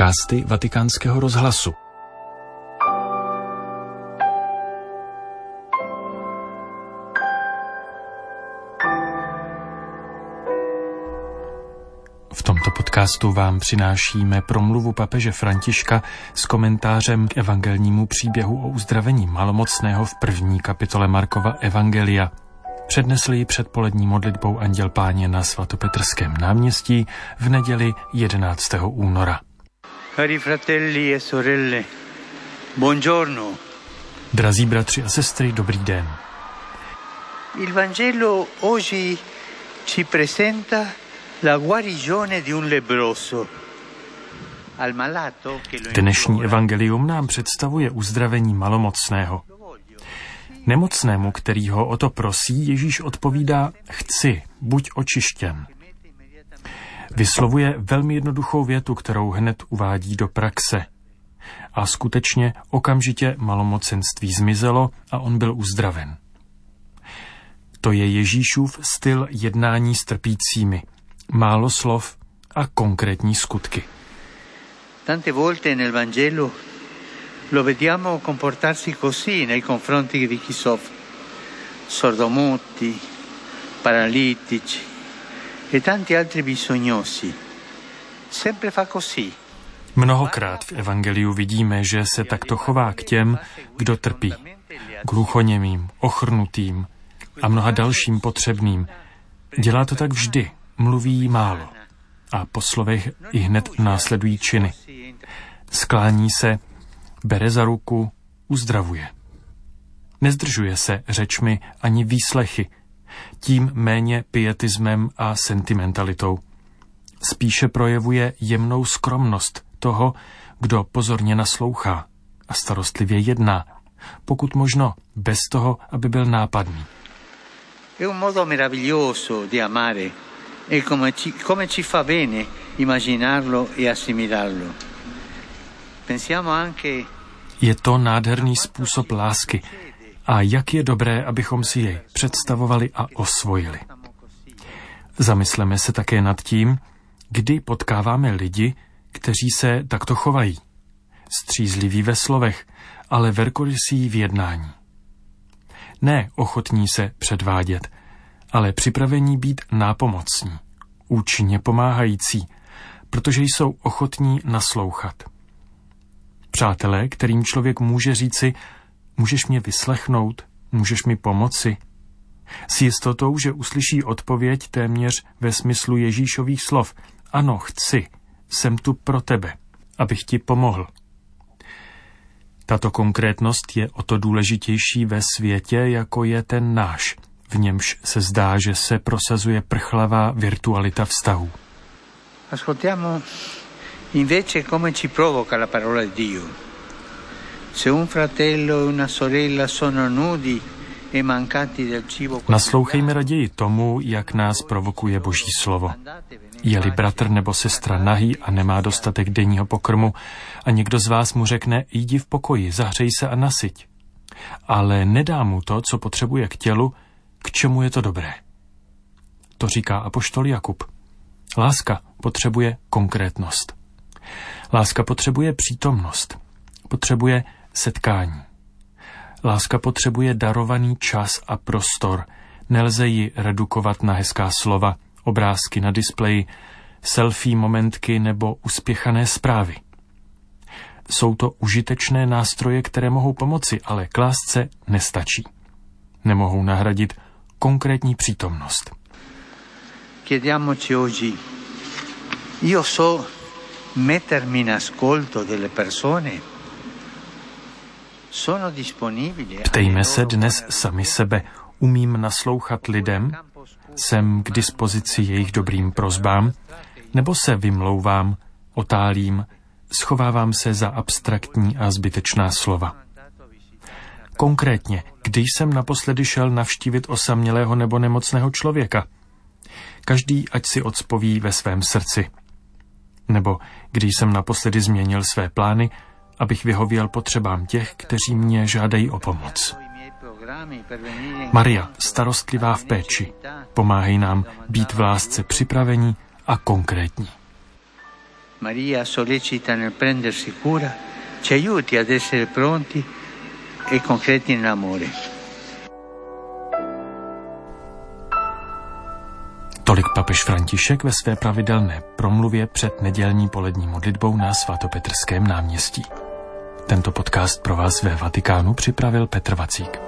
podcasty Vatikánského rozhlasu. V tomto podcastu vám přinášíme promluvu papeže Františka s komentářem k evangelnímu příběhu o uzdravení malomocného v první kapitole Markova Evangelia – Přednesli ji předpolední modlitbou Anděl Páně na svatopetrském náměstí v neděli 11. února. Cari fratelli e sorelle, buongiorno. Drazí bratři a sestry, dobrý den. Il Vangelo oggi ci presenta la guarigione di un lebroso. Dnešní evangelium nám představuje uzdravení malomocného. Nemocnému, který ho o to prosí, Ježíš odpovídá, chci, buď očištěn. Vyslovuje velmi jednoduchou větu, kterou hned uvádí do praxe. A skutečně okamžitě malomocenství zmizelo a on byl uzdraven. To je Ježíšův styl jednání s trpícími. Málo slov a konkrétní skutky. Tante volte nel Vangelo lo vediamo comportarsi così nei confronti di chi soffre, sordomuti, paralitici e tanti altri bisognosi. Sempre fa così. Mnohokrát v Evangeliu vidíme, že se takto chová k těm, kdo trpí, k hluchoněmým, ochrnutým a mnoha dalším potřebným. Dělá to tak vždy, mluví málo a po slovech i hned následují činy. Sklání se bere za ruku, uzdravuje. Nezdržuje se řečmi ani výslechy, tím méně pietismem a sentimentalitou. Spíše projevuje jemnou skromnost toho, kdo pozorně naslouchá a starostlivě jedná, pokud možno bez toho, aby byl nápadný. È un modo meraviglioso di amare e come ci, come ci fa bene immaginarlo e assimilarlo. Je to nádherný způsob lásky a jak je dobré, abychom si jej představovali a osvojili. Zamysleme se také nad tím, kdy potkáváme lidi, kteří se takto chovají. Střízliví ve slovech, ale verkorysí v jednání. Ne ochotní se předvádět, ale připravení být nápomocní, účinně pomáhající, protože jsou ochotní naslouchat. Přátelé, kterým člověk může říci, můžeš mě vyslechnout, můžeš mi pomoci. S jistotou, že uslyší odpověď téměř ve smyslu Ježíšových slov. Ano, chci, jsem tu pro tebe, abych ti pomohl. Tato konkrétnost je o to důležitější ve světě, jako je ten náš, v němž se zdá, že se prosazuje prchlavá virtualita vztahů. Ascoltiamo Invece come ci provoca la parola di Dio? Naslouchejme raději tomu, jak nás provokuje Boží slovo. Je-li bratr nebo sestra nahý a nemá dostatek denního pokrmu a někdo z vás mu řekne, jdi v pokoji, zahřej se a nasyť. Ale nedá mu to, co potřebuje k tělu, k čemu je to dobré. To říká apoštol Jakub. Láska potřebuje konkrétnost. Láska potřebuje přítomnost, potřebuje setkání. Láska potřebuje darovaný čas a prostor. Nelze ji redukovat na hezká slova, obrázky na displeji, selfie momentky nebo uspěchané zprávy. Jsou to užitečné nástroje, které mohou pomoci, ale k lásce nestačí. Nemohou nahradit konkrétní přítomnost. Chiediamoci oggi, io so mettermi in ascolto delle persone. Ptejme se dnes sami sebe. Umím naslouchat lidem? Jsem k dispozici jejich dobrým prozbám? Nebo se vymlouvám, otálím, schovávám se za abstraktní a zbytečná slova? Konkrétně, když jsem naposledy šel navštívit osamělého nebo nemocného člověka? Každý ať si odspoví ve svém srdci nebo když jsem naposledy změnil své plány, abych vyhověl potřebám těch, kteří mě žádají o pomoc. Maria, starostlivá v péči, pomáhej nám být v lásce připravení a konkrétní. Maria sollecita nel prendersi cura, ci aiuti ad essere pronti e concreti nell'amore. Tolik papež František ve své pravidelné promluvě před nedělní polední modlitbou na svatopetrském náměstí. Tento podcast pro vás ve Vatikánu připravil Petr Vacík.